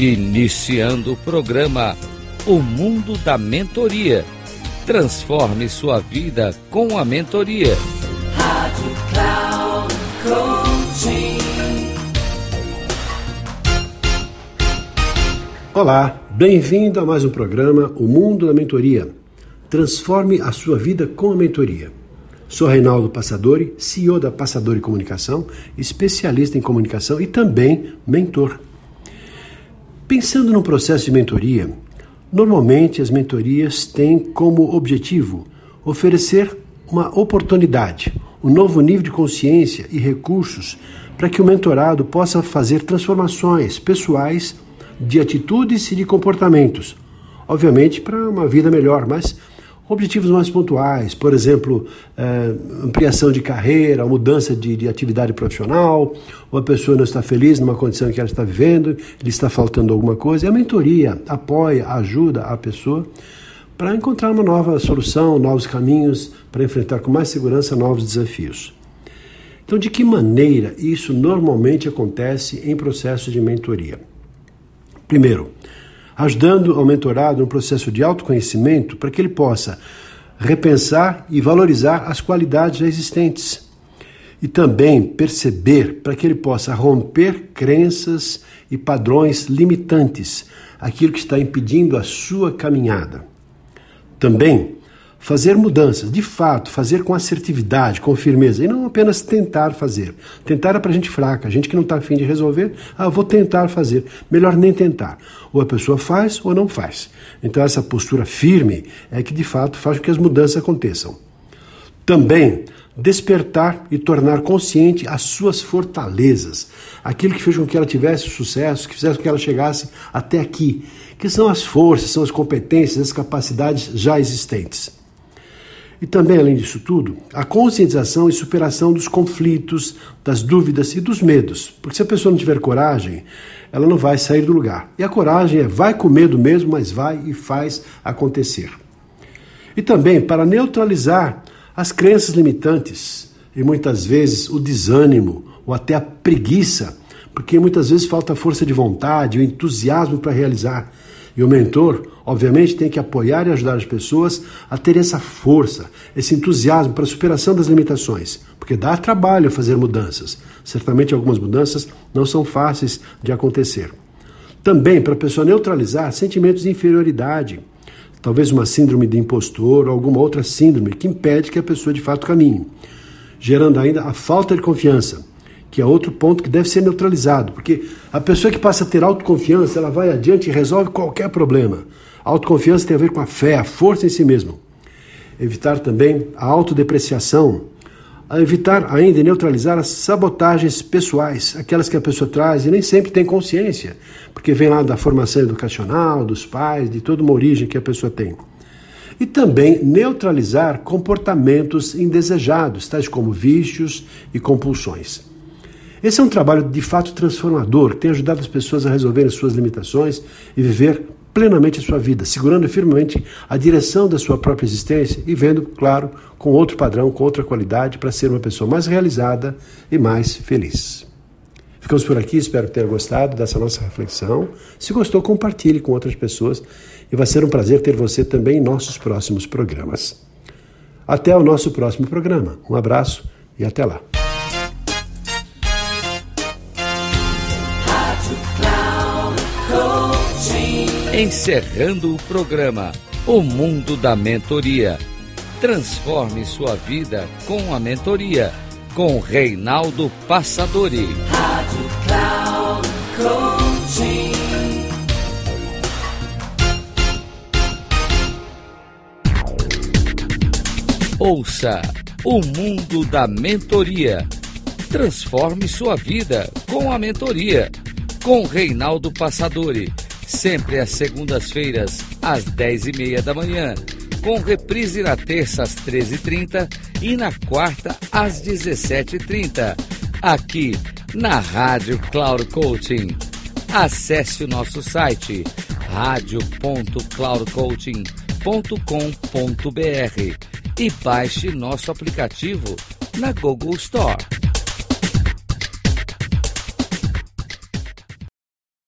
Iniciando o programa O Mundo da Mentoria. Transforme sua vida com a mentoria. Rádio Cloud Coaching. Olá, bem-vindo a mais um programa O Mundo da Mentoria. Transforme a sua vida com a mentoria. Sou Reinaldo Passadori, CEO da Passadori Comunicação, especialista em comunicação e também mentor. Pensando no processo de mentoria, normalmente as mentorias têm como objetivo oferecer uma oportunidade, um novo nível de consciência e recursos para que o mentorado possa fazer transformações pessoais de atitudes e de comportamentos. Obviamente, para uma vida melhor, mas objetivos mais pontuais, por exemplo, é, ampliação de carreira, mudança de, de, atividade profissional, ou a pessoa não está feliz numa condição que ela está vivendo, lhe está faltando alguma coisa. E a mentoria apoia, ajuda a pessoa para encontrar uma nova solução, novos caminhos, para enfrentar com mais segurança novos desafios. Então, de que maneira isso normalmente acontece em processo de mentoria? Primeiro, ajudando ao mentorado no processo de autoconhecimento para que ele possa repensar e valorizar as qualidades já existentes. E também perceber para que ele possa romper crenças e padrões limitantes, aquilo que está impedindo a sua caminhada. Também fazer mudanças, de fato, fazer com assertividade, com firmeza, e não apenas tentar fazer. Tentar é para gente fraca, gente que não está afim de resolver, ah, vou tentar fazer. Melhor nem tentar. Ou a pessoa faz ou não faz. Então, essa postura firme é que de fato faz com que as mudanças aconteçam. Também despertar e tornar consciente as suas fortalezas, aquilo que fez com que ela tivesse sucesso, que fizesse com que ela chegasse até aqui, que são as forças, são as competências, as capacidades já existentes. E também, além disso tudo, a conscientização e superação dos conflitos, das dúvidas e dos medos. Porque se a pessoa não tiver coragem, ela não vai sair do lugar. E a coragem é vai com medo mesmo, mas vai e faz acontecer. E também para neutralizar as crenças limitantes e muitas vezes o desânimo ou até a preguiça, porque muitas vezes falta força de vontade, o entusiasmo para realizar. E o mentor, obviamente, tem que apoiar e ajudar as pessoas a ter essa força, esse entusiasmo para a superação das limitações, porque dá trabalho fazer mudanças. Certamente algumas mudanças não são fáceis de acontecer. Também para a pessoa neutralizar sentimentos de inferioridade, talvez uma síndrome de impostor ou alguma outra síndrome que impede que a pessoa de fato caminhe, gerando ainda a falta de confiança que é outro ponto que deve ser neutralizado, porque a pessoa que passa a ter autoconfiança, ela vai adiante e resolve qualquer problema. A autoconfiança tem a ver com a fé, a força em si mesmo. Evitar também a autodepreciação, a evitar ainda neutralizar as sabotagens pessoais, aquelas que a pessoa traz e nem sempre tem consciência, porque vem lá da formação educacional, dos pais, de toda uma origem que a pessoa tem. E também neutralizar comportamentos indesejados, tais como vícios e compulsões. Esse é um trabalho de fato transformador, que tem ajudado as pessoas a resolverem suas limitações e viver plenamente a sua vida, segurando firmemente a direção da sua própria existência e vendo, claro, com outro padrão, com outra qualidade, para ser uma pessoa mais realizada e mais feliz. Ficamos por aqui, espero que tenha gostado dessa nossa reflexão. Se gostou, compartilhe com outras pessoas e vai ser um prazer ter você também em nossos próximos programas. Até o nosso próximo programa. Um abraço e até lá. Encerrando o programa O Mundo da Mentoria. Transforme sua vida com a mentoria com Reinaldo Passadori. Rádio Cloud Coaching. Ouça o mundo da mentoria. Transforme sua vida com a mentoria com Reinaldo Passadori sempre às segundas-feiras, às 10h30 da manhã, com reprise na terça às 13h30 e na quarta às 17h30, aqui na Rádio Cloud Coaching. Acesse o nosso site radio.cloudcoaching.com.br e baixe nosso aplicativo na Google Store.